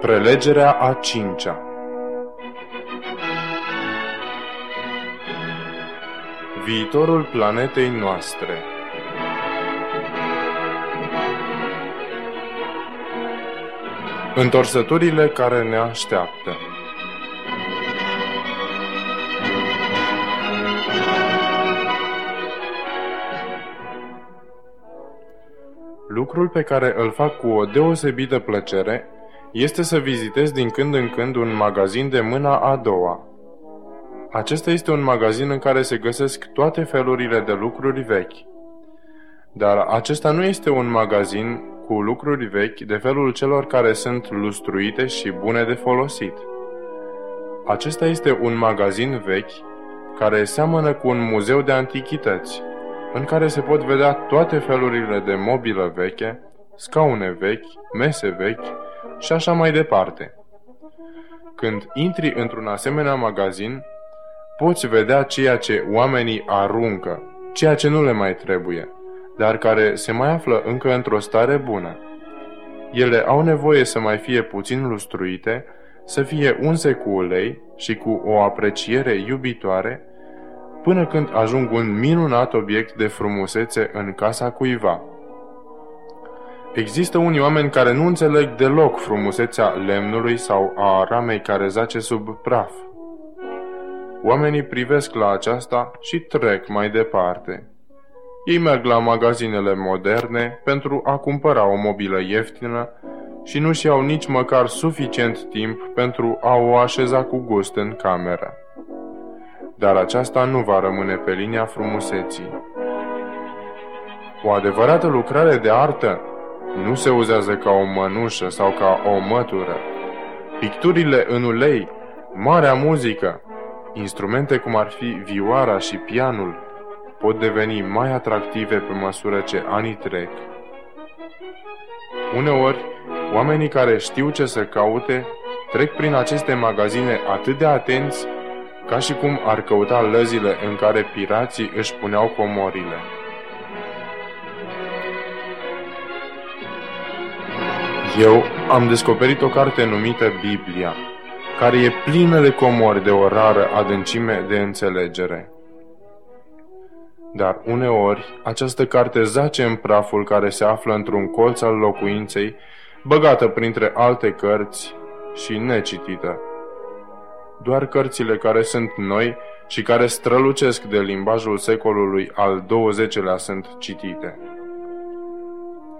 Prelegerea a cincea. Viitorul planetei noastre. Întorsăturile care ne așteaptă. Lucrul pe care îl fac cu o deosebită plăcere este să vizitez din când în când un magazin de mâna a doua. Acesta este un magazin în care se găsesc toate felurile de lucruri vechi. Dar acesta nu este un magazin cu lucruri vechi de felul celor care sunt lustruite și bune de folosit. Acesta este un magazin vechi care seamănă cu un muzeu de antichități, în care se pot vedea toate felurile de mobilă veche, scaune vechi, mese vechi și așa mai departe. Când intri într-un asemenea magazin, poți vedea ceea ce oamenii aruncă, ceea ce nu le mai trebuie, dar care se mai află încă într-o stare bună. Ele au nevoie să mai fie puțin lustruite, să fie unse cu ulei și cu o apreciere iubitoare, până când ajung un minunat obiect de frumusețe în casa cuiva. Există unii oameni care nu înțeleg deloc frumusețea lemnului sau a ramei care zace sub praf. Oamenii privesc la aceasta și trec mai departe. Ei merg la magazinele moderne pentru a cumpăra o mobilă ieftină și nu-și iau nici măcar suficient timp pentru a o așeza cu gust în cameră dar aceasta nu va rămâne pe linia frumuseții. O adevărată lucrare de artă nu se uzează ca o mănușă sau ca o mătură. Picturile în ulei, marea muzică, instrumente cum ar fi vioara și pianul, pot deveni mai atractive pe măsură ce anii trec. Uneori, oamenii care știu ce să caute trec prin aceste magazine atât de atenți ca și cum ar căuta lăzile în care pirații își puneau comorile. Eu am descoperit o carte numită Biblia, care e plină de comori de o rară adâncime de înțelegere. Dar uneori, această carte zace în praful care se află într-un colț al locuinței, băgată printre alte cărți și necitită doar cărțile care sunt noi și care strălucesc de limbajul secolului al XX-lea sunt citite.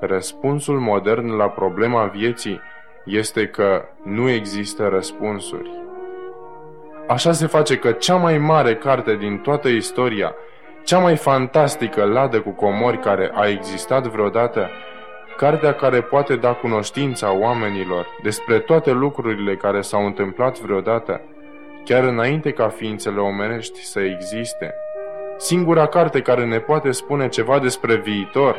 Răspunsul modern la problema vieții este că nu există răspunsuri. Așa se face că cea mai mare carte din toată istoria, cea mai fantastică ladă cu comori care a existat vreodată, cartea care poate da cunoștința oamenilor despre toate lucrurile care s-au întâmplat vreodată, chiar înainte ca ființele omenești să existe. Singura carte care ne poate spune ceva despre viitor,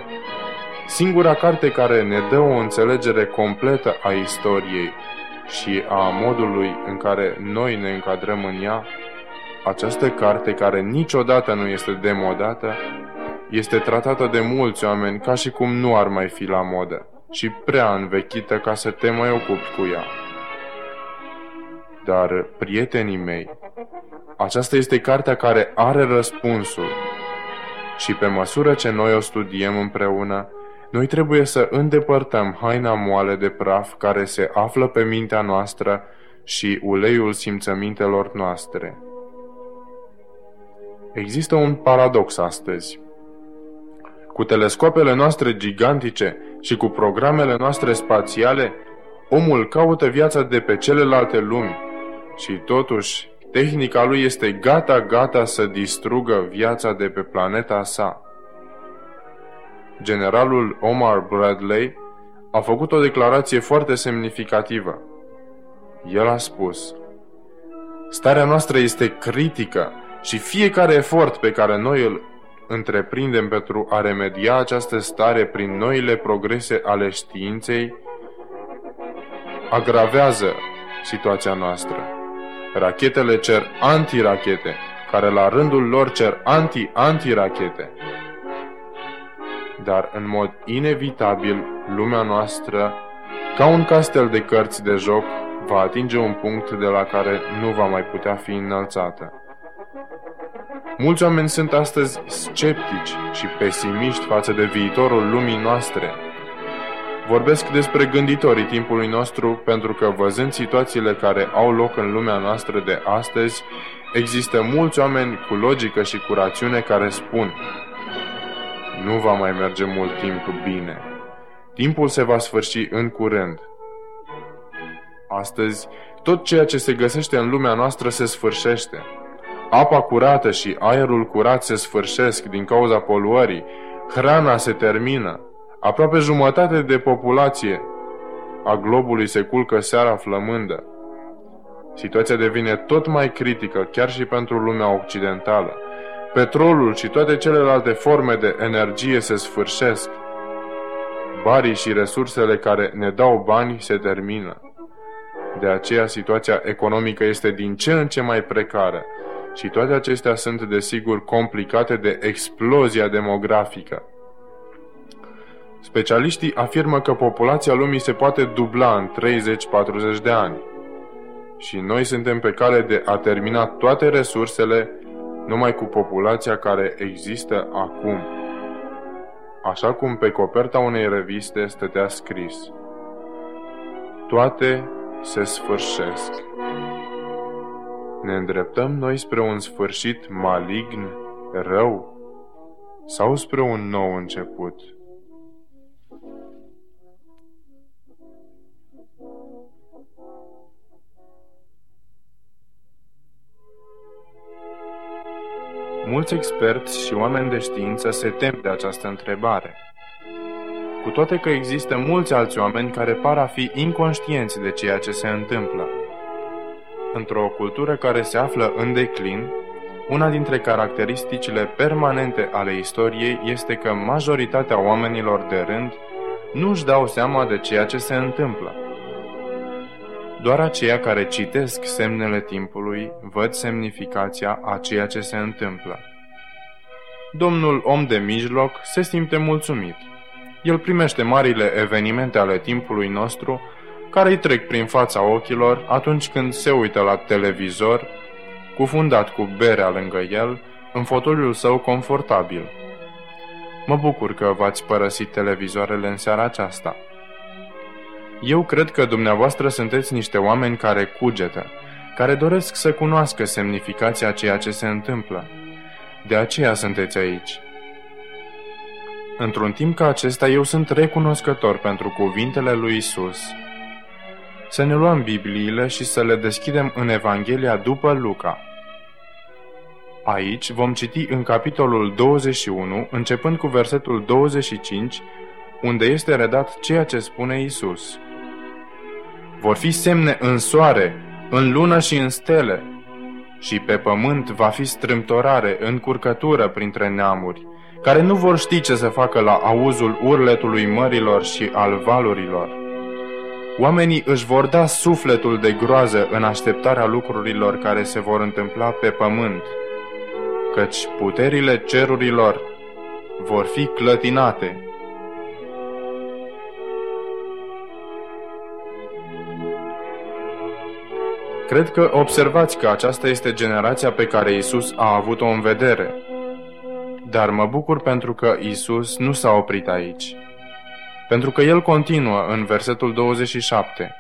singura carte care ne dă o înțelegere completă a istoriei și a modului în care noi ne încadrăm în ea, această carte care niciodată nu este demodată, este tratată de mulți oameni ca și cum nu ar mai fi la modă și prea învechită ca să te mai ocupi cu ea. Dar, prietenii mei, aceasta este cartea care are răspunsul. Și pe măsură ce noi o studiem împreună, noi trebuie să îndepărtăm haina moale de praf care se află pe mintea noastră și uleiul simțămintelor noastre. Există un paradox astăzi. Cu telescopele noastre gigantice și cu programele noastre spațiale, omul caută viața de pe celelalte lumi, și totuși, tehnica lui este gata-gata să distrugă viața de pe planeta sa. Generalul Omar Bradley a făcut o declarație foarte semnificativă. El a spus, Starea noastră este critică și fiecare efort pe care noi îl întreprindem pentru a remedia această stare prin noile progrese ale științei agravează situația noastră. Rachetele cer antirachete, care la rândul lor cer anti-antirachete. Dar în mod inevitabil, lumea noastră, ca un castel de cărți de joc, va atinge un punct de la care nu va mai putea fi înălțată. Mulți oameni sunt astăzi sceptici și pesimiști față de viitorul lumii noastre. Vorbesc despre gânditorii timpului nostru pentru că, văzând situațiile care au loc în lumea noastră de astăzi, există mulți oameni cu logică și cu rațiune care spun Nu va mai merge mult timp bine. Timpul se va sfârși în curând. Astăzi, tot ceea ce se găsește în lumea noastră se sfârșește. Apa curată și aerul curat se sfârșesc din cauza poluării, hrana se termină, aproape jumătate de populație a globului se culcă seara flămândă. Situația devine tot mai critică chiar și pentru lumea occidentală. Petrolul și toate celelalte forme de energie se sfârșesc. Barii și resursele care ne dau bani se termină. De aceea situația economică este din ce în ce mai precară și toate acestea sunt desigur complicate de explozia demografică. Specialiștii afirmă că populația lumii se poate dubla în 30-40 de ani. Și noi suntem pe cale de a termina toate resursele numai cu populația care există acum. Așa cum pe coperta unei reviste stătea scris. Toate se sfârșesc. Ne îndreptăm noi spre un sfârșit malign, rău, sau spre un nou început? Mulți experți și oameni de știință se tem de această întrebare. Cu toate că există mulți alți oameni care par a fi inconștienți de ceea ce se întâmplă. Într-o cultură care se află în declin, una dintre caracteristicile permanente ale istoriei este că majoritatea oamenilor de rând nu își dau seama de ceea ce se întâmplă. Doar aceia care citesc semnele timpului văd semnificația a ceea ce se întâmplă. Domnul om de mijloc se simte mulțumit. El primește marile evenimente ale timpului nostru care îi trec prin fața ochilor atunci când se uită la televizor, cufundat cu berea lângă el, în fotoliul său confortabil. Mă bucur că v-ați părăsit televizoarele în seara aceasta. Eu cred că dumneavoastră sunteți niște oameni care cugetă, care doresc să cunoască semnificația ceea ce se întâmplă. De aceea sunteți aici. Într-un timp ca acesta, eu sunt recunoscător pentru cuvintele lui Isus. Să ne luăm Bibliile și să le deschidem în Evanghelia după Luca. Aici vom citi în capitolul 21, începând cu versetul 25, unde este redat ceea ce spune Isus. Vor fi semne în soare, în lună și în stele, și pe pământ va fi strâmtorare, încurcătură printre neamuri, care nu vor ști ce să facă la auzul urletului mărilor și al valurilor. Oamenii își vor da sufletul de groază în așteptarea lucrurilor care se vor întâmpla pe pământ, căci puterile cerurilor vor fi clătinate Cred că observați că aceasta este generația pe care Isus a avut-o în vedere. Dar mă bucur pentru că Isus nu s-a oprit aici. Pentru că el continuă în versetul 27.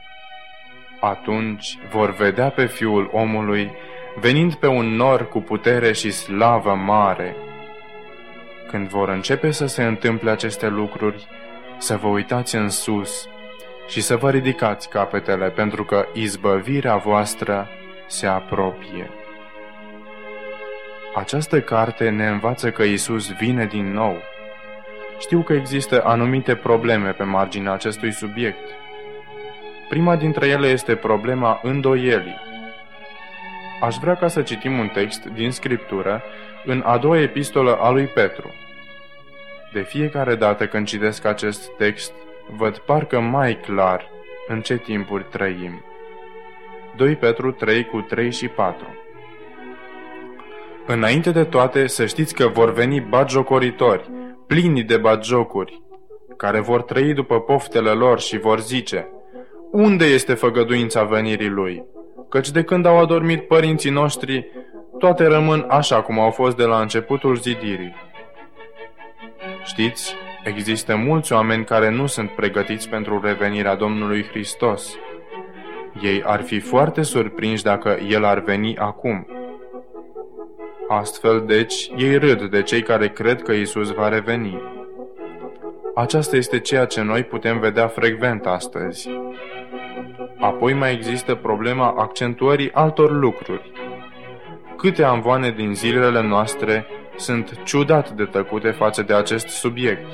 Atunci vor vedea pe Fiul omului venind pe un nor cu putere și slavă mare. Când vor începe să se întâmple aceste lucruri, să vă uitați în sus și să vă ridicați capetele, pentru că izbăvirea voastră se apropie. Această carte ne învață că Isus vine din nou. Știu că există anumite probleme pe marginea acestui subiect. Prima dintre ele este problema îndoielii. Aș vrea ca să citim un text din Scriptură în a doua epistolă a lui Petru. De fiecare dată când citesc acest text, văd parcă mai clar în ce timpuri trăim. 2 Petru 3 cu 3 și 4 Înainte de toate, să știți că vor veni batjocoritori, plini de batjocuri, care vor trăi după poftele lor și vor zice, unde este făgăduința venirii lui? Căci de când au adormit părinții noștri, toate rămân așa cum au fost de la începutul zidirii. Știți, există mulți oameni care nu sunt pregătiți pentru revenirea Domnului Hristos. Ei ar fi foarte surprinși dacă El ar veni acum. Astfel, deci, ei râd de cei care cred că Isus va reveni. Aceasta este ceea ce noi putem vedea frecvent astăzi. Apoi mai există problema accentuării altor lucruri. Câte amvoane din zilele noastre sunt ciudat de tăcute față de acest subiect.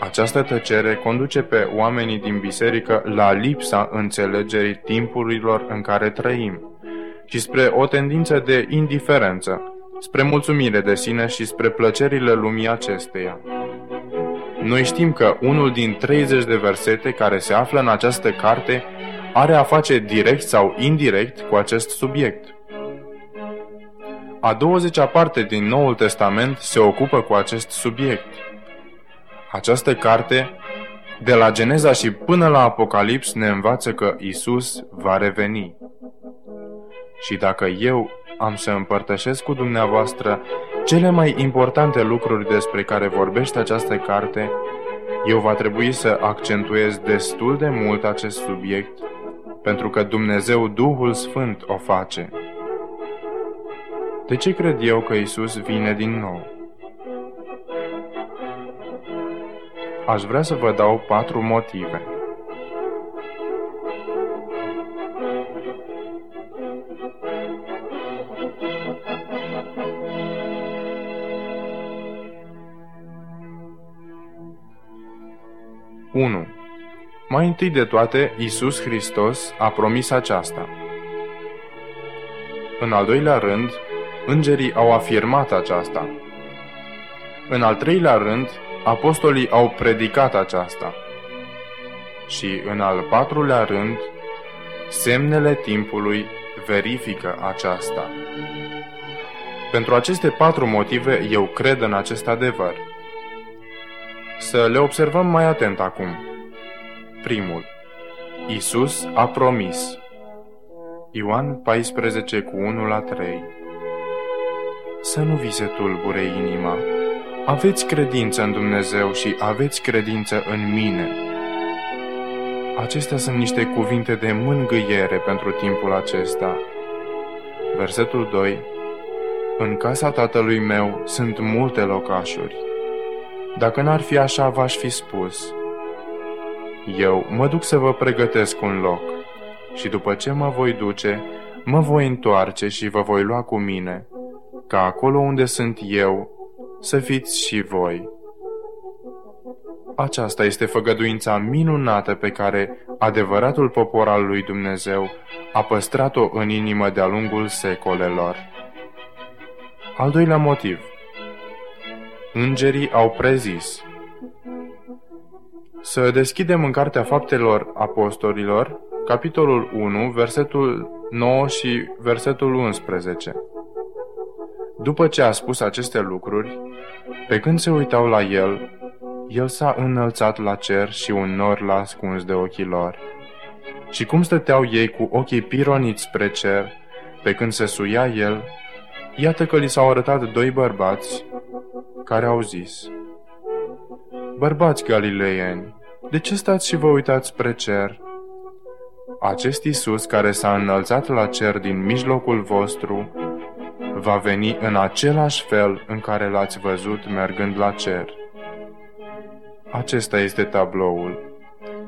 Această tăcere conduce pe oamenii din biserică la lipsa înțelegerii timpurilor în care trăim și spre o tendință de indiferență, spre mulțumire de sine și spre plăcerile lumii acesteia. Noi știm că unul din 30 de versete care se află în această carte are a face direct sau indirect cu acest subiect. A 20-a parte din Noul Testament se ocupă cu acest subiect. Această carte, de la Geneza și până la Apocalips, ne învață că Isus va reveni. Și dacă eu am să împărtășesc cu dumneavoastră cele mai importante lucruri despre care vorbește această carte, eu va trebui să accentuez destul de mult acest subiect, pentru că Dumnezeu Duhul Sfânt o face. De ce cred eu că Isus vine din nou? Aș vrea să vă dau patru motive. 1. Mai întâi de toate, Isus Hristos a promis aceasta. În al doilea rând, îngerii au afirmat aceasta. În al treilea rând, apostolii au predicat aceasta. Și în al patrulea rând, semnele timpului verifică aceasta. Pentru aceste patru motive, eu cred în acest adevăr. Să le observăm mai atent acum. Primul. Isus a promis. Ioan 14 cu 1 la 3 Să nu vi se tulbure inima. Aveți credință în Dumnezeu și aveți credință în mine. Acestea sunt niște cuvinte de mângâiere pentru timpul acesta. Versetul 2 În casa tatălui meu sunt multe locașuri. Dacă n-ar fi așa, v-aș fi spus. Eu mă duc să vă pregătesc un loc și după ce mă voi duce, mă voi întoarce și vă voi lua cu mine, ca acolo unde sunt eu, să fiți și voi. Aceasta este făgăduința minunată pe care adevăratul popor al lui Dumnezeu a păstrat-o în inimă de-a lungul secolelor. Al doilea motiv – Îngerii au prezis. Să deschidem în Cartea Faptelor Apostolilor, capitolul 1, versetul 9 și versetul 11. După ce a spus aceste lucruri, pe când se uitau la el, el s-a înălțat la cer și un nor l-a ascuns de ochii lor. Și cum stăteau ei cu ochii pironiți spre cer, pe când se suia el, iată că li s-au arătat doi bărbați, care au zis, Bărbați galileieni, de ce stați și vă uitați spre cer? Acest Isus care s-a înălțat la cer din mijlocul vostru, va veni în același fel în care l-ați văzut mergând la cer. Acesta este tabloul.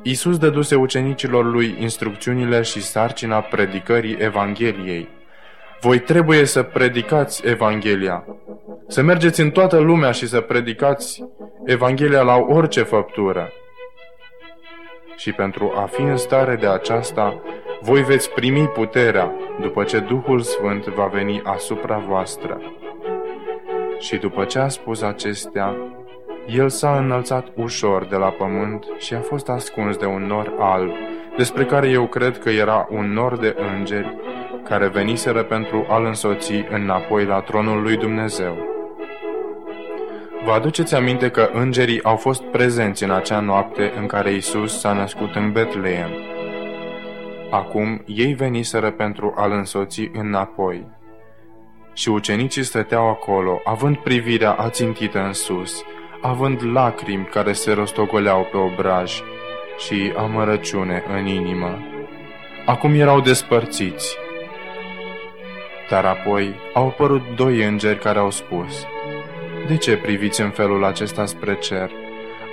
Isus dăduse ucenicilor lui instrucțiunile și sarcina predicării Evangheliei. Voi trebuie să predicați Evanghelia, să mergeți în toată lumea și să predicați Evanghelia la orice făptură. Și pentru a fi în stare de aceasta, voi veți primi puterea după ce Duhul Sfânt va veni asupra voastră. Și după ce a spus acestea, el s-a înălțat ușor de la pământ și a fost ascuns de un nor alb, despre care eu cred că era un nor de îngeri, care veniseră pentru a-l însoți înapoi la tronul lui Dumnezeu. Vă aduceți aminte că îngerii au fost prezenți în acea noapte în care Isus s-a născut în Betleem. Acum ei veniseră pentru a-l însoți înapoi. Și ucenicii stăteau acolo, având privirea ațintită în sus, având lacrimi care se rostogoleau pe obraj și amărăciune în inimă. Acum erau despărțiți. Dar apoi au apărut doi îngeri care au spus, De ce priviți în felul acesta spre cer?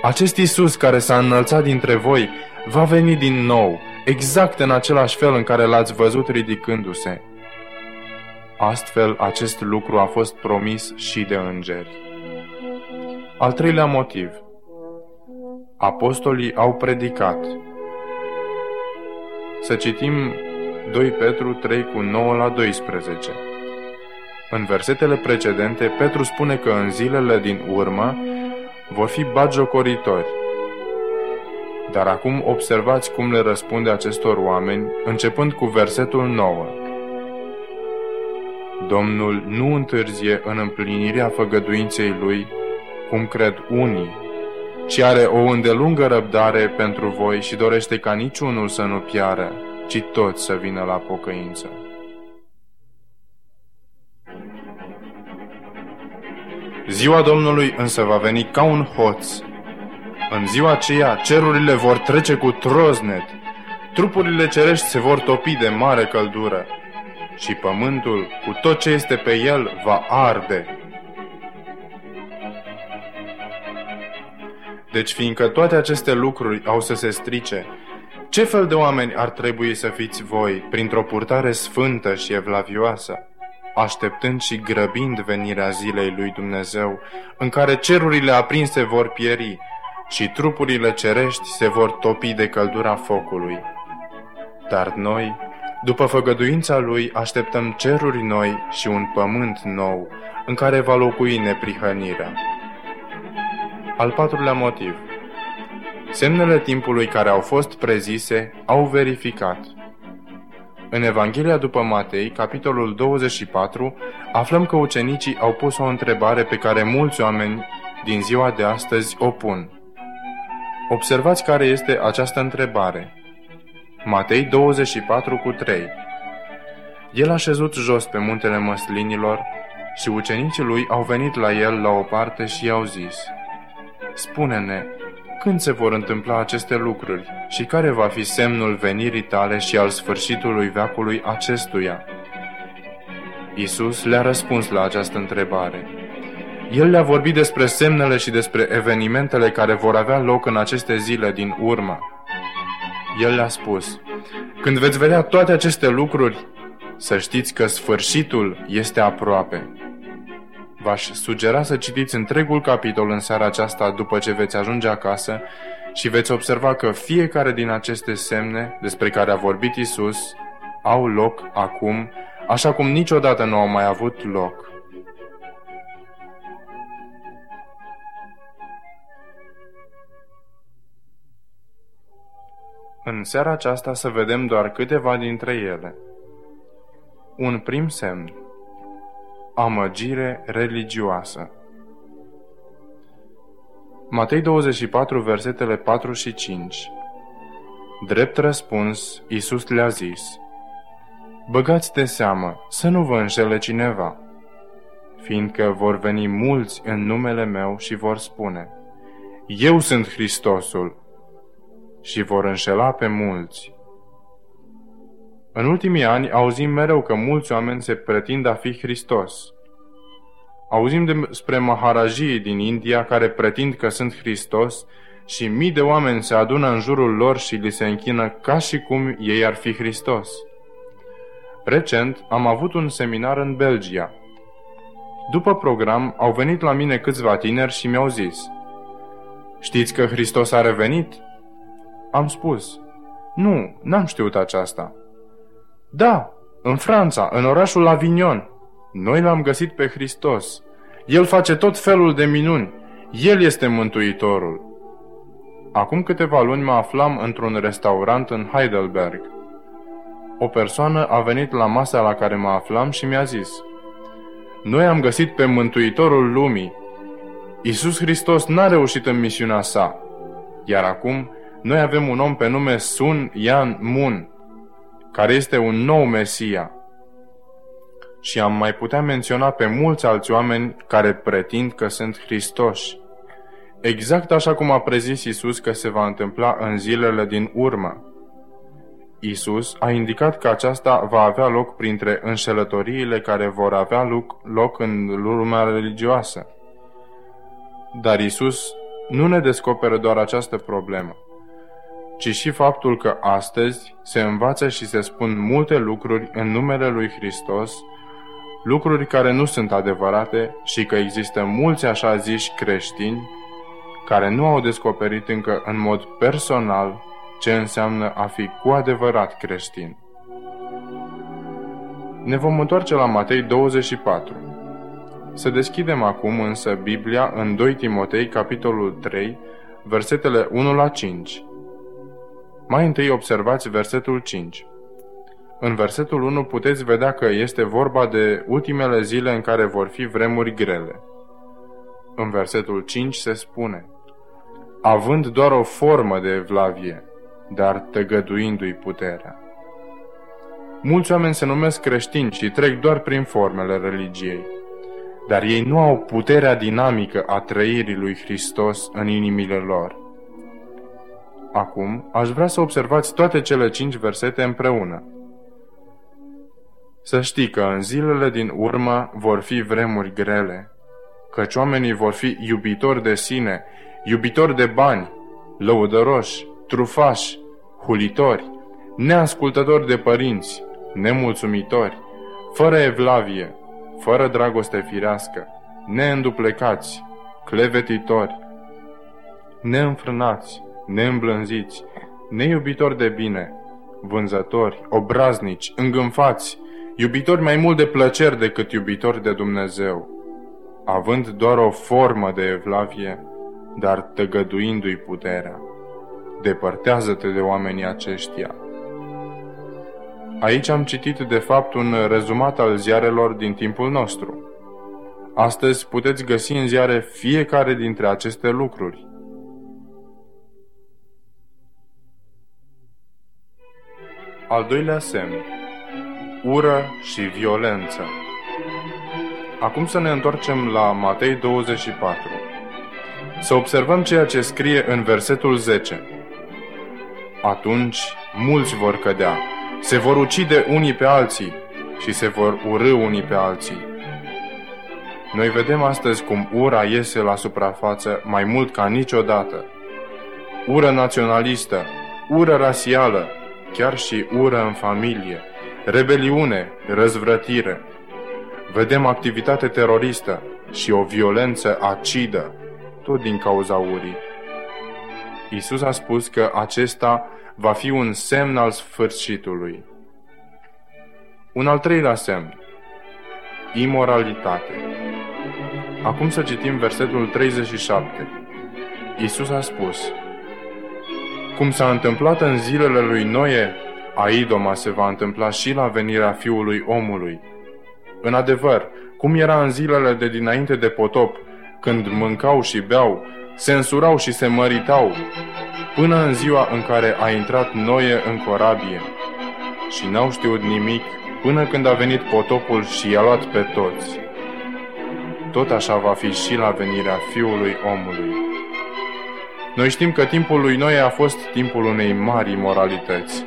Acest Isus care s-a înălțat dintre voi va veni din nou, exact în același fel în care l-ați văzut ridicându-se. Astfel, acest lucru a fost promis și de îngeri. Al treilea motiv. Apostolii au predicat. Să citim 2 Petru 3 cu 9 la 12. În versetele precedente, Petru spune că în zilele din urmă vor fi bagiocoritori. Dar acum observați cum le răspunde acestor oameni, începând cu versetul 9. Domnul nu întârzie în împlinirea făgăduinței lui, cum cred unii, ci are o îndelungă răbdare pentru voi și dorește ca niciunul să nu piară, ci toți să vină la pocăință. Ziua Domnului însă va veni ca un hoț. În ziua aceea cerurile vor trece cu troznet, trupurile cerești se vor topi de mare căldură și pământul cu tot ce este pe el va arde. Deci fiindcă toate aceste lucruri au să se strice, ce fel de oameni ar trebui să fiți voi printr-o purtare sfântă și evlavioasă, așteptând și grăbind venirea zilei lui Dumnezeu, în care cerurile aprinse vor pieri și trupurile cerești se vor topi de căldura focului. Dar noi, după făgăduința lui, așteptăm ceruri noi și un pământ nou, în care va locui neprihănirea. Al patrulea motiv. Semnele timpului care au fost prezise au verificat. În Evanghelia după Matei, capitolul 24, aflăm că ucenicii au pus o întrebare pe care mulți oameni din ziua de astăzi o pun. Observați care este această întrebare. Matei 24 cu 3 El a șezut jos pe muntele măslinilor și ucenicii lui au venit la el la o parte și i-au zis – Spune-ne, când se vor întâmpla aceste lucruri și care va fi semnul venirii tale și al sfârșitului veacului acestuia? Isus le-a răspuns la această întrebare. El le-a vorbit despre semnele și despre evenimentele care vor avea loc în aceste zile din urmă. El le-a spus, când veți vedea toate aceste lucruri, să știți că sfârșitul este aproape. V-aș sugera să citiți întregul capitol în seara aceasta după ce veți ajunge acasă și veți observa că fiecare din aceste semne despre care a vorbit Isus au loc acum, așa cum niciodată nu au mai avut loc. În seara aceasta să vedem doar câteva dintre ele. Un prim semn amăgire religioasă. Matei 24, versetele 4 și 5 Drept răspuns, Iisus le-a zis, Băgați de seamă să nu vă înșele cineva, fiindcă vor veni mulți în numele meu și vor spune, Eu sunt Hristosul, și vor înșela pe mulți. În ultimii ani auzim mereu că mulți oameni se pretind a fi Hristos. Auzim despre maharajii din India care pretind că sunt Hristos și mii de oameni se adună în jurul lor și li se închină ca și cum ei ar fi Hristos. Recent am avut un seminar în Belgia. După program au venit la mine câțiva tineri și mi-au zis Știți că Hristos a revenit? Am spus Nu, n-am știut aceasta. Da, în Franța, în orașul Avignon. Noi l-am găsit pe Hristos. El face tot felul de minuni. El este Mântuitorul. Acum câteva luni mă aflam într-un restaurant în Heidelberg. O persoană a venit la masa la care mă aflam și mi-a zis Noi am găsit pe Mântuitorul lumii. Isus Hristos n-a reușit în misiunea sa, iar acum noi avem un om pe nume Sun Yan Mun, care este un nou Mesia. Și am mai putea menționa pe mulți alți oameni care pretind că sunt Hristoși. Exact așa cum a prezis Isus că se va întâmpla în zilele din urmă. Isus a indicat că aceasta va avea loc printre înșelătoriile care vor avea loc în lumea religioasă. Dar Isus nu ne descoperă doar această problemă, ci și faptul că astăzi se învață și se spun multe lucruri în numele lui Hristos, lucruri care nu sunt adevărate și că există mulți așa ziși creștini care nu au descoperit încă în mod personal ce înseamnă a fi cu adevărat creștin. Ne vom întoarce la Matei 24. Să deschidem acum însă Biblia în 2 Timotei, capitolul 3, versetele 1 la 5. Mai întâi observați versetul 5. În versetul 1 puteți vedea că este vorba de ultimele zile în care vor fi vremuri grele. În versetul 5 se spune Având doar o formă de evlavie, dar tăgăduindu-i puterea. Mulți oameni se numesc creștini și trec doar prin formele religiei, dar ei nu au puterea dinamică a trăirii lui Hristos în inimile lor. Acum, aș vrea să observați toate cele cinci versete împreună. Să știi că în zilele din urmă vor fi vremuri grele, căci oamenii vor fi iubitori de sine, iubitori de bani, lăudăroși, trufași, hulitori, neascultători de părinți, nemulțumitori, fără evlavie, fără dragoste firească, neînduplecați, clevetitori, neînfrânați, neîmblânziți, neiubitori de bine, vânzători, obraznici, îngânfați, iubitori mai mult de plăceri decât iubitori de Dumnezeu, având doar o formă de evlavie, dar tăgăduindu-i puterea. Depărtează-te de oamenii aceștia. Aici am citit de fapt un rezumat al ziarelor din timpul nostru. Astăzi puteți găsi în ziare fiecare dintre aceste lucruri. Al doilea semn. Ură și violență. Acum să ne întoarcem la Matei 24. Să observăm ceea ce scrie în versetul 10. Atunci mulți vor cădea, se vor ucide unii pe alții și se vor urâ unii pe alții. Noi vedem astăzi cum ura iese la suprafață mai mult ca niciodată. Ură naționalistă, ură rasială, chiar și ură în familie, rebeliune, răzvrătire. Vedem activitate teroristă și o violență acidă, tot din cauza urii. Isus a spus că acesta va fi un semn al sfârșitului. Un al treilea semn. Imoralitate. Acum să citim versetul 37. Isus a spus, Cum s-a întâmplat în zilele lui Noe, Aidoma se va întâmpla și la venirea Fiului Omului. În adevăr, cum era în zilele de dinainte de potop, când mâncau și beau, se însurau și se măritau, până în ziua în care a intrat Noe în corabie. Și n-au știut nimic până când a venit potopul și i-a luat pe toți. Tot așa va fi și la venirea Fiului omului. Noi știm că timpul lui Noe a fost timpul unei mari moralități.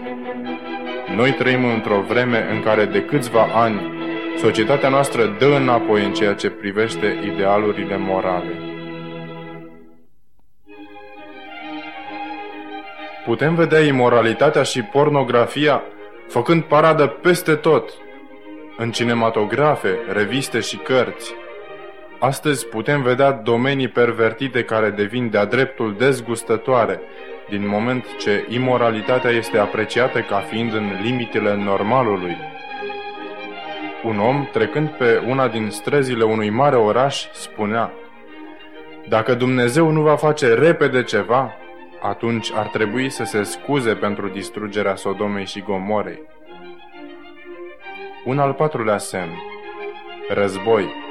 Noi trăim într-o vreme în care de câțiva ani societatea noastră dă înapoi în ceea ce privește idealurile morale. Putem vedea imoralitatea și pornografia făcând paradă peste tot, în cinematografe, reviste și cărți. Astăzi putem vedea domenii pervertite care devin de-a dreptul dezgustătoare, din moment ce imoralitatea este apreciată ca fiind în limitele normalului. Un om, trecând pe una din străzile unui mare oraș, spunea Dacă Dumnezeu nu va face repede ceva, atunci ar trebui să se scuze pentru distrugerea Sodomei și Gomorei. Un al patrulea semn. Război.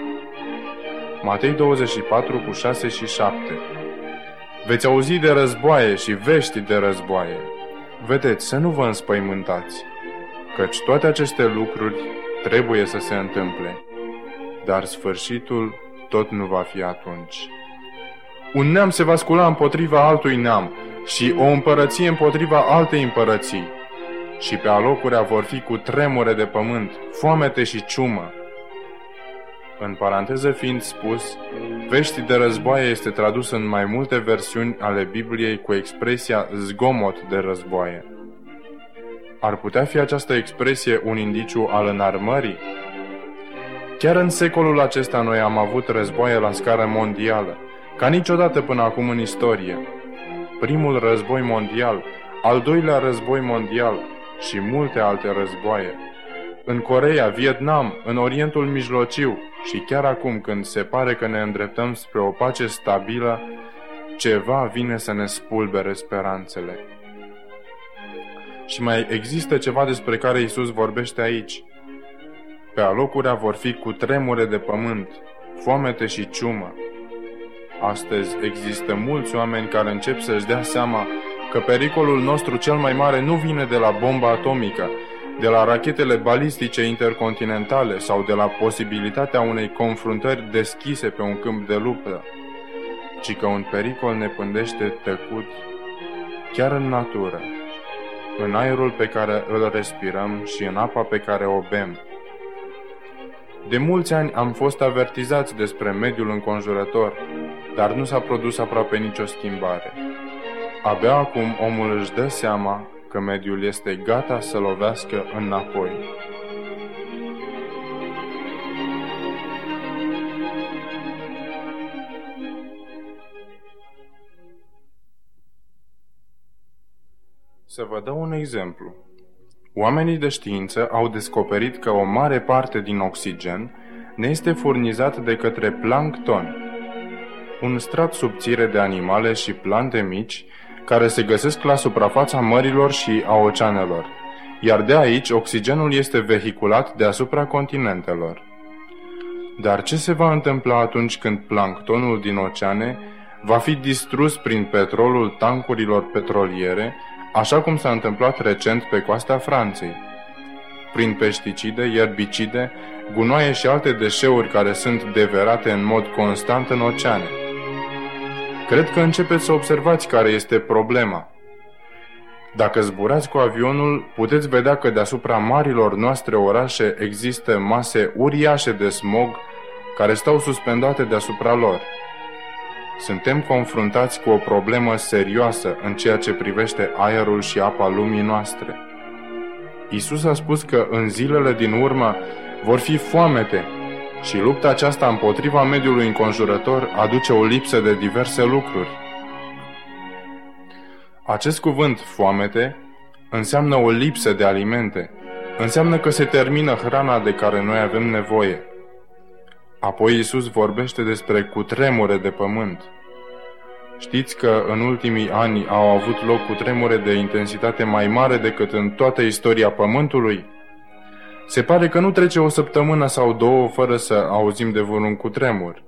Matei 24 cu 6 și 7 Veți auzi de războaie și vești de războaie. Vedeți, să nu vă înspăimântați, căci toate aceste lucruri trebuie să se întâmple, dar sfârșitul tot nu va fi atunci. Un neam se va scula împotriva altui neam și o împărăție împotriva altei împărății. Și pe alocurea vor fi cu tremure de pământ, foamete și ciumă. În paranteză fiind spus, vești de războaie este tradus în mai multe versiuni ale Bibliei cu expresia zgomot de războaie. Ar putea fi această expresie un indiciu al înarmării? Chiar în secolul acesta noi am avut războaie la scară mondială, ca niciodată până acum în istorie. Primul război mondial, al doilea război mondial și multe alte războaie. În Coreea, Vietnam, în Orientul Mijlociu și chiar acum când se pare că ne îndreptăm spre o pace stabilă, ceva vine să ne spulbere speranțele. Și mai există ceva despre care Isus vorbește aici. Pe alocurea vor fi cu tremure de pământ, foamete și ciumă. Astăzi există mulți oameni care încep să-și dea seama că pericolul nostru cel mai mare nu vine de la bomba atomică, de la rachetele balistice intercontinentale sau de la posibilitatea unei confruntări deschise pe un câmp de luptă, ci că un pericol ne pândește tăcut chiar în natură, în aerul pe care îl respirăm și în apa pe care o bem. De mulți ani am fost avertizați despre mediul înconjurător, dar nu s-a produs aproape nicio schimbare. Abia acum omul își dă seama că mediul este gata să lovească înapoi. Să vă dau un exemplu. Oamenii de știință au descoperit că o mare parte din oxigen ne este furnizat de către plancton, un strat subțire de animale și plante mici care se găsesc la suprafața mărilor și a oceanelor, iar de aici oxigenul este vehiculat deasupra continentelor. Dar ce se va întâmpla atunci când planctonul din oceane va fi distrus prin petrolul tancurilor petroliere, așa cum s-a întâmplat recent pe coasta Franței? Prin pesticide, ierbicide, gunoaie și alte deșeuri care sunt deverate în mod constant în oceane – Cred că începeți să observați care este problema. Dacă zburați cu avionul, puteți vedea că deasupra marilor noastre orașe există mase uriașe de smog care stau suspendate deasupra lor. Suntem confruntați cu o problemă serioasă în ceea ce privește aerul și apa lumii noastre. Isus a spus că în zilele din urmă vor fi foamete, și lupta aceasta împotriva mediului înconjurător aduce o lipsă de diverse lucruri. Acest cuvânt, foamete, înseamnă o lipsă de alimente. Înseamnă că se termină hrana de care noi avem nevoie. Apoi Isus vorbește despre cutremure de pământ. Știți că în ultimii ani au avut loc cutremure de intensitate mai mare decât în toată istoria Pământului? Se pare că nu trece o săptămână sau două fără să auzim de vreun cutremur.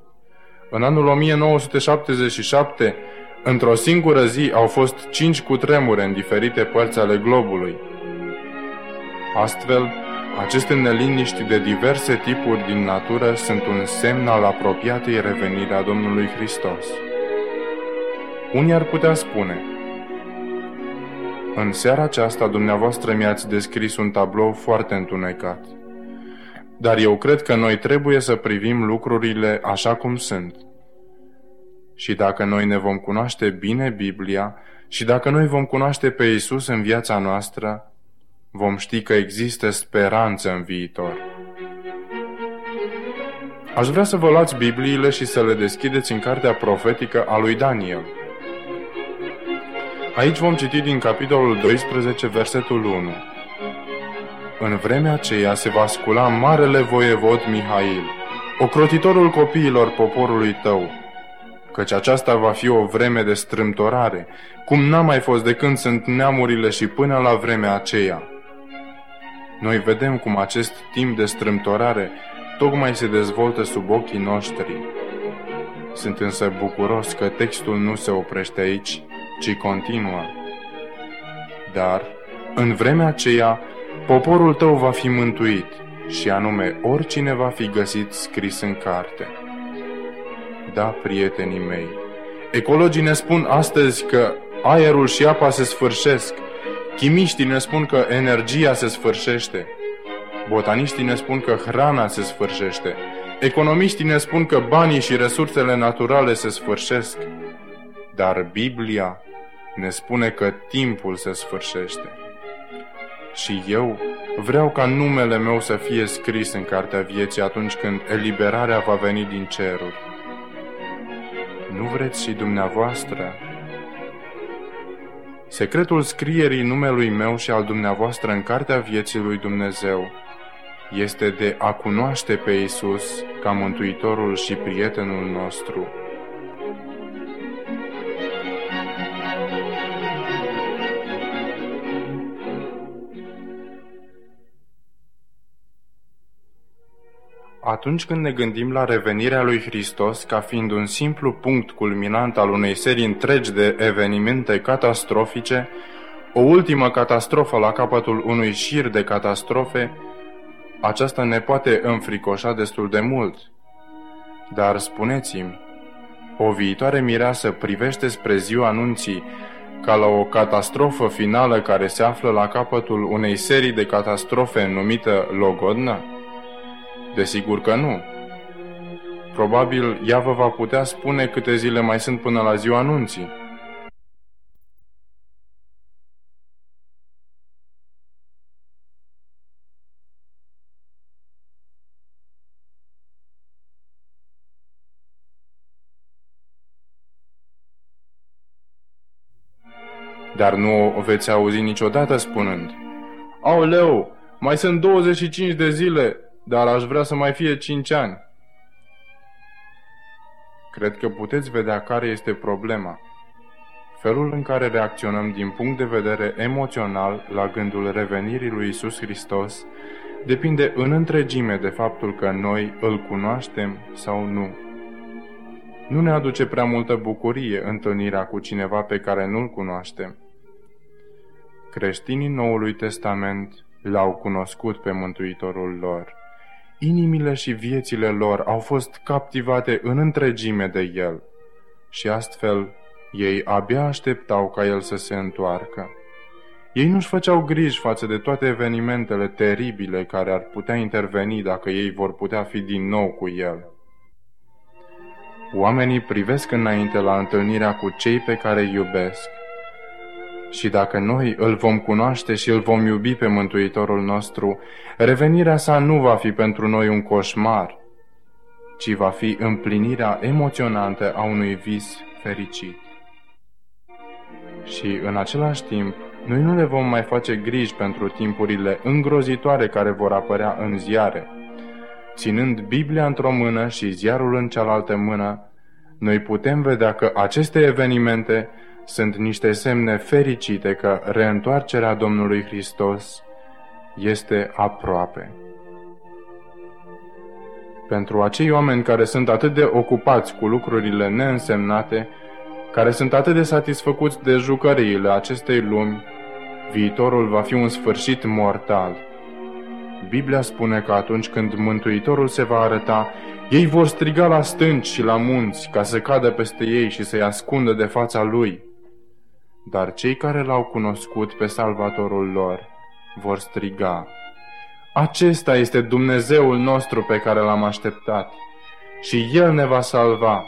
În anul 1977, într-o singură zi au fost cinci cutremure în diferite părți ale globului. Astfel, aceste neliniști de diverse tipuri din natură sunt un semn al apropiatei reveniri a Domnului Hristos. Unii ar putea spune – în seara aceasta, dumneavoastră mi-ați descris un tablou foarte întunecat. Dar eu cred că noi trebuie să privim lucrurile așa cum sunt. Și dacă noi ne vom cunoaște bine Biblia și dacă noi vom cunoaște pe Isus în viața noastră, vom ști că există speranță în viitor. Aș vrea să vă luați Bibliile și să le deschideți în cartea profetică a lui Daniel. Aici vom citi din capitolul 12, versetul 1. În vremea aceea se va scula marele voievod Mihail, ocrotitorul copiilor poporului tău, căci aceasta va fi o vreme de strâmtorare, cum n-a mai fost de când sunt neamurile și până la vremea aceea. Noi vedem cum acest timp de strâmtorare tocmai se dezvoltă sub ochii noștri. Sunt însă bucuros că textul nu se oprește aici, ci continuă. Dar, în vremea aceea, poporul tău va fi mântuit, și anume oricine va fi găsit scris în carte. Da, prietenii mei, ecologii ne spun astăzi că aerul și apa se sfârșesc, chimiștii ne spun că energia se sfârșește, botaniștii ne spun că hrana se sfârșește, economiștii ne spun că banii și resursele naturale se sfârșesc, dar Biblia ne spune că timpul se sfârșește. Și eu vreau ca numele meu să fie scris în cartea vieții atunci când eliberarea va veni din ceruri. Nu vreți și dumneavoastră? Secretul scrierii numelui meu și al dumneavoastră în cartea vieții lui Dumnezeu este de a cunoaște pe Isus ca Mântuitorul și prietenul nostru. Atunci când ne gândim la revenirea lui Hristos ca fiind un simplu punct culminant al unei serii întregi de evenimente catastrofice, o ultimă catastrofă la capătul unui șir de catastrofe, aceasta ne poate înfricoșa destul de mult. Dar spuneți-mi, o viitoare mireasă privește spre ziua anunții ca la o catastrofă finală care se află la capătul unei serii de catastrofe numită Logodna? Desigur că nu. Probabil ea vă va putea spune câte zile mai sunt până la ziua anunții. Dar nu o veți auzi niciodată spunând, Aoleu, mai sunt 25 de zile, dar aș vrea să mai fie cinci ani. Cred că puteți vedea care este problema. Felul în care reacționăm din punct de vedere emoțional la gândul revenirii lui Isus Hristos depinde în întregime de faptul că noi îl cunoaștem sau nu. Nu ne aduce prea multă bucurie întâlnirea cu cineva pe care nu-l cunoaștem. Creștinii Noului Testament l-au cunoscut pe Mântuitorul lor inimile și viețile lor au fost captivate în întregime de el și astfel ei abia așteptau ca el să se întoarcă. Ei nu-și făceau griji față de toate evenimentele teribile care ar putea interveni dacă ei vor putea fi din nou cu el. Oamenii privesc înainte la întâlnirea cu cei pe care îi iubesc – și dacă noi îl vom cunoaște și îl vom iubi pe Mântuitorul nostru, revenirea sa nu va fi pentru noi un coșmar, ci va fi împlinirea emoționantă a unui vis fericit. Și în același timp, noi nu le vom mai face griji pentru timpurile îngrozitoare care vor apărea în ziare. Ținând Biblia într-o mână și ziarul în cealaltă mână, noi putem vedea că aceste evenimente sunt niște semne fericite că reîntoarcerea Domnului Hristos este aproape. Pentru acei oameni care sunt atât de ocupați cu lucrurile neînsemnate, care sunt atât de satisfăcuți de jucăriile acestei lumi, viitorul va fi un sfârșit mortal. Biblia spune că atunci când Mântuitorul se va arăta, ei vor striga la stânci și la munți ca să cadă peste ei și să-i ascundă de fața lui. Dar cei care l-au cunoscut pe Salvatorul lor vor striga, Acesta este Dumnezeul nostru pe care l-am așteptat și El ne va salva.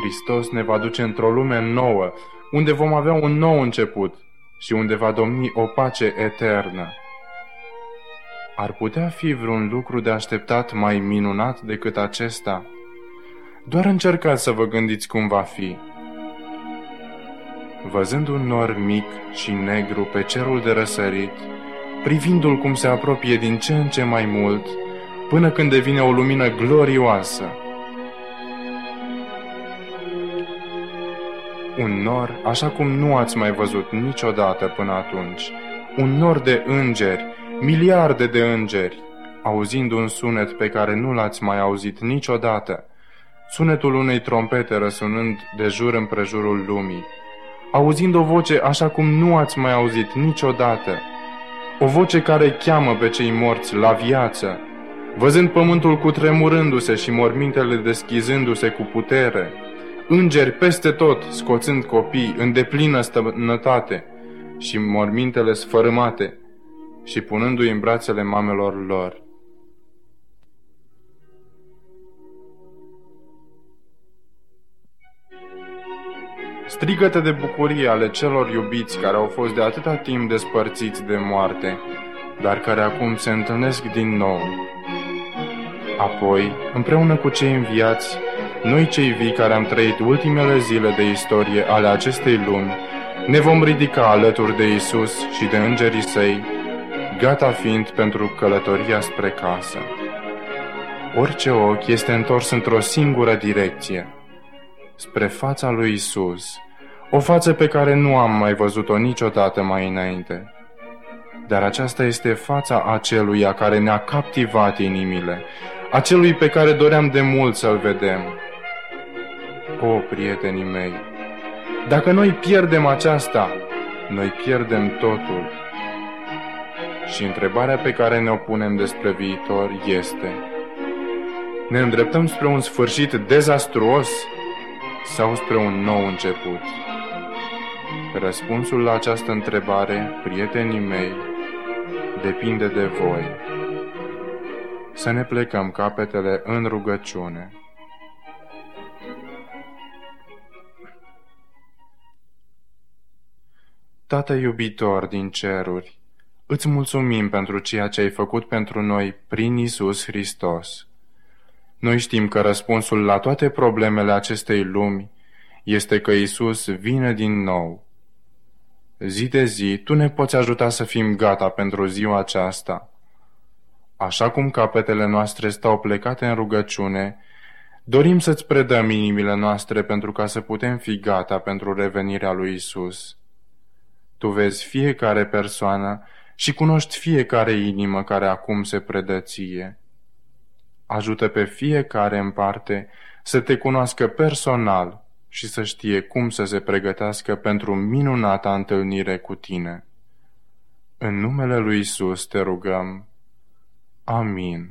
Hristos ne va duce într-o lume nouă, unde vom avea un nou început și unde va domni o pace eternă. Ar putea fi vreun lucru de așteptat mai minunat decât acesta? Doar încercați să vă gândiți cum va fi. Văzând un nor mic și negru pe cerul de răsărit, privindu-l cum se apropie din ce în ce mai mult, până când devine o lumină glorioasă. Un nor, așa cum nu ați mai văzut niciodată până atunci. Un nor de îngeri, miliarde de îngeri, auzind un sunet pe care nu l-ați mai auzit niciodată. sunetul unei trompete răsunând de jur împrejurul lumii, auzind o voce așa cum nu ați mai auzit niciodată, o voce care cheamă pe cei morți la viață, văzând pământul cu tremurându-se și mormintele deschizându-se cu putere, îngeri peste tot scoțând copii în deplină stănătate și mormintele sfărâmate și punându-i în brațele mamelor lor. Strigăte de bucurie ale celor iubiți care au fost de atâta timp despărțiți de moarte, dar care acum se întâlnesc din nou. Apoi, împreună cu cei înviați, noi cei vii care am trăit ultimele zile de istorie ale acestei lumi, ne vom ridica alături de Isus și de îngerii săi, gata fiind pentru călătoria spre casă. Orice ochi este întors într-o singură direcție, spre fața lui Isus, o față pe care nu am mai văzut-o niciodată mai înainte. Dar aceasta este fața aceluia care ne-a captivat inimile, acelui pe care doream de mult să-l vedem. O, prietenii mei, dacă noi pierdem aceasta, noi pierdem totul. Și întrebarea pe care ne-o punem despre viitor este, ne îndreptăm spre un sfârșit dezastruos sau spre un nou început? Răspunsul la această întrebare, prietenii mei, depinde de voi. Să ne plecăm capetele în rugăciune. Tată iubitor din ceruri, îți mulțumim pentru ceea ce ai făcut pentru noi prin Isus Hristos. Noi știm că răspunsul la toate problemele acestei lumi este că Isus vine din nou. Zi de zi, Tu ne poți ajuta să fim gata pentru ziua aceasta. Așa cum capetele noastre stau plecate în rugăciune, dorim să-ți predăm inimile noastre pentru ca să putem fi gata pentru revenirea lui Isus. Tu vezi fiecare persoană și cunoști fiecare inimă care acum se predă ție. Ajută pe fiecare în parte să te cunoască personal și să știe cum să se pregătească pentru minunata întâlnire cu tine. În numele lui Isus te rugăm. Amin.